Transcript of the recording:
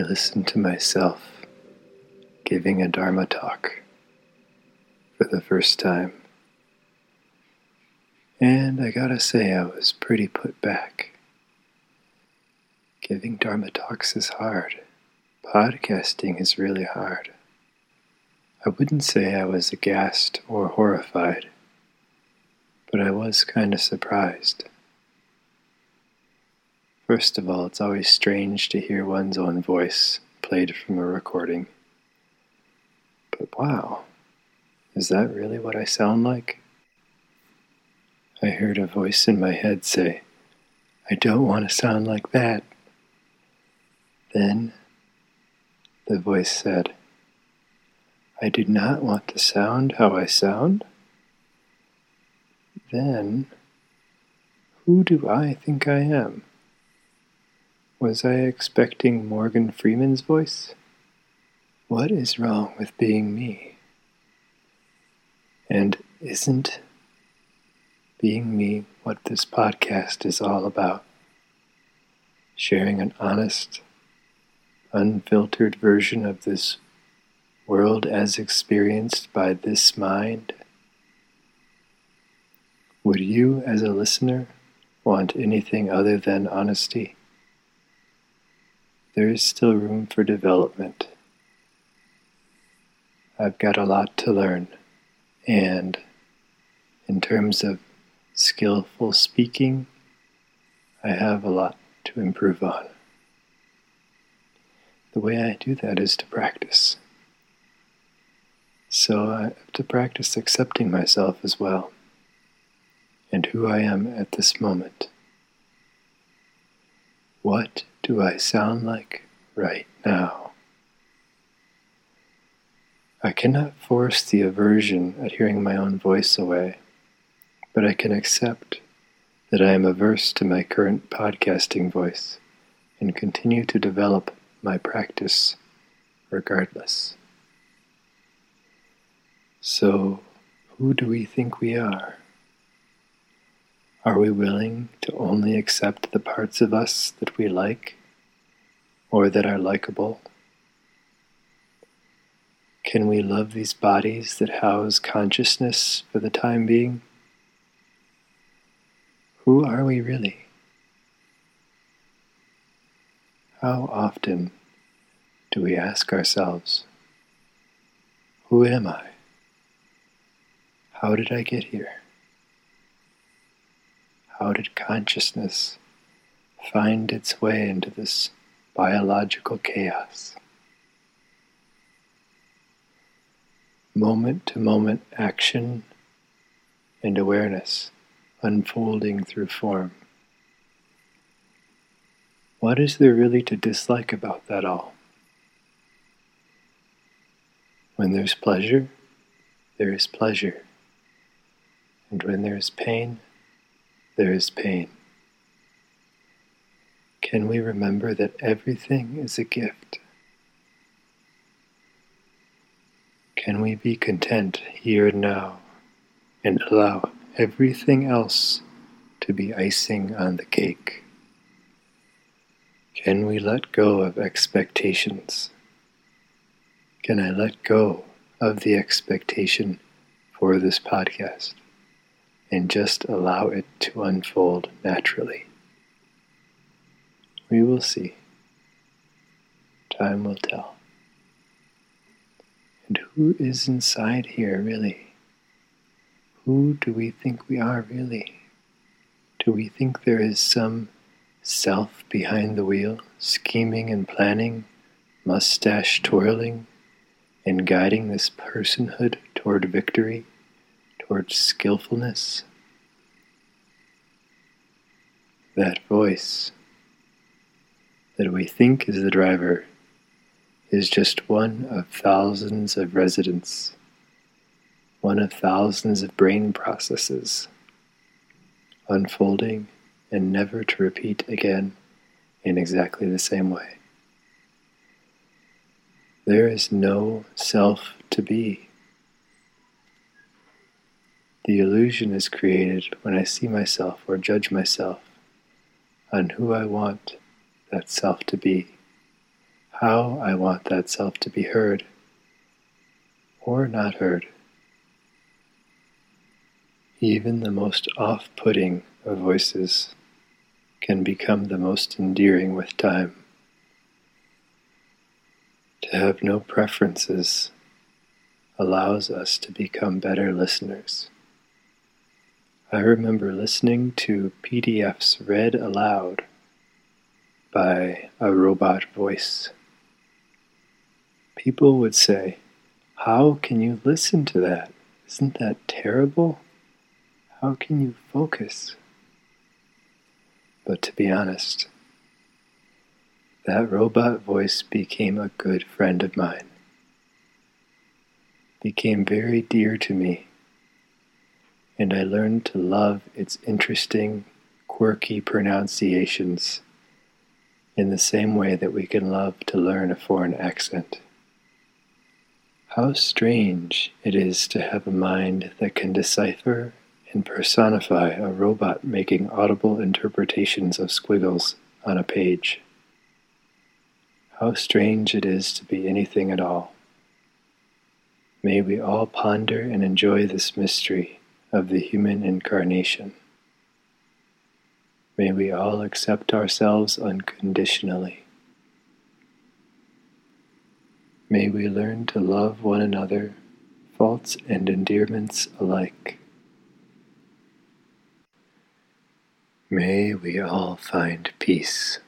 listened to myself giving a Dharma talk for the first time. And I gotta say, I was pretty put back. Giving Dharma talks is hard. Podcasting is really hard. I wouldn't say I was aghast or horrified, but I was kind of surprised. First of all, it's always strange to hear one's own voice played from a recording. But wow, is that really what I sound like? I heard a voice in my head say, I don't want to sound like that. Then the voice said, I do not want to sound how I sound. Then, who do I think I am? Was I expecting Morgan Freeman's voice? What is wrong with being me? And isn't being me what this podcast is all about? Sharing an honest, unfiltered version of this world as experienced by this mind? Would you, as a listener, want anything other than honesty? There is still room for development. I've got a lot to learn, and in terms of skillful speaking, I have a lot to improve on. The way I do that is to practice. So I have to practice accepting myself as well and who I am at this moment. What do I sound like right now? I cannot force the aversion at hearing my own voice away, but I can accept that I am averse to my current podcasting voice and continue to develop my practice regardless. So, who do we think we are? Are we willing to only accept the parts of us that we like or that are likable? Can we love these bodies that house consciousness for the time being? Who are we really? How often do we ask ourselves, Who am I? How did I get here? Did consciousness find its way into this biological chaos? Moment to moment action and awareness unfolding through form. What is there really to dislike about that all? When there's pleasure, there is pleasure. And when there is pain, there is pain. Can we remember that everything is a gift? Can we be content here and now and allow everything else to be icing on the cake? Can we let go of expectations? Can I let go of the expectation for this podcast? And just allow it to unfold naturally. We will see. Time will tell. And who is inside here really? Who do we think we are really? Do we think there is some self behind the wheel, scheming and planning, mustache twirling, and guiding this personhood toward victory? Towards skillfulness. That voice that we think is the driver is just one of thousands of residents, one of thousands of brain processes, unfolding and never to repeat again in exactly the same way. There is no self to be. The illusion is created when I see myself or judge myself on who I want that self to be, how I want that self to be heard or not heard. Even the most off putting of voices can become the most endearing with time. To have no preferences allows us to become better listeners. I remember listening to PDFs read aloud by a robot voice. People would say, How can you listen to that? Isn't that terrible? How can you focus? But to be honest, that robot voice became a good friend of mine, became very dear to me, and I learned to love its interesting, quirky pronunciations in the same way that we can love to learn a foreign accent. How strange it is to have a mind that can decipher and personify a robot making audible interpretations of squiggles on a page. How strange it is to be anything at all. May we all ponder and enjoy this mystery of the human incarnation. May we all accept ourselves unconditionally. May we learn to love one another, faults and endearments alike. May we all find peace.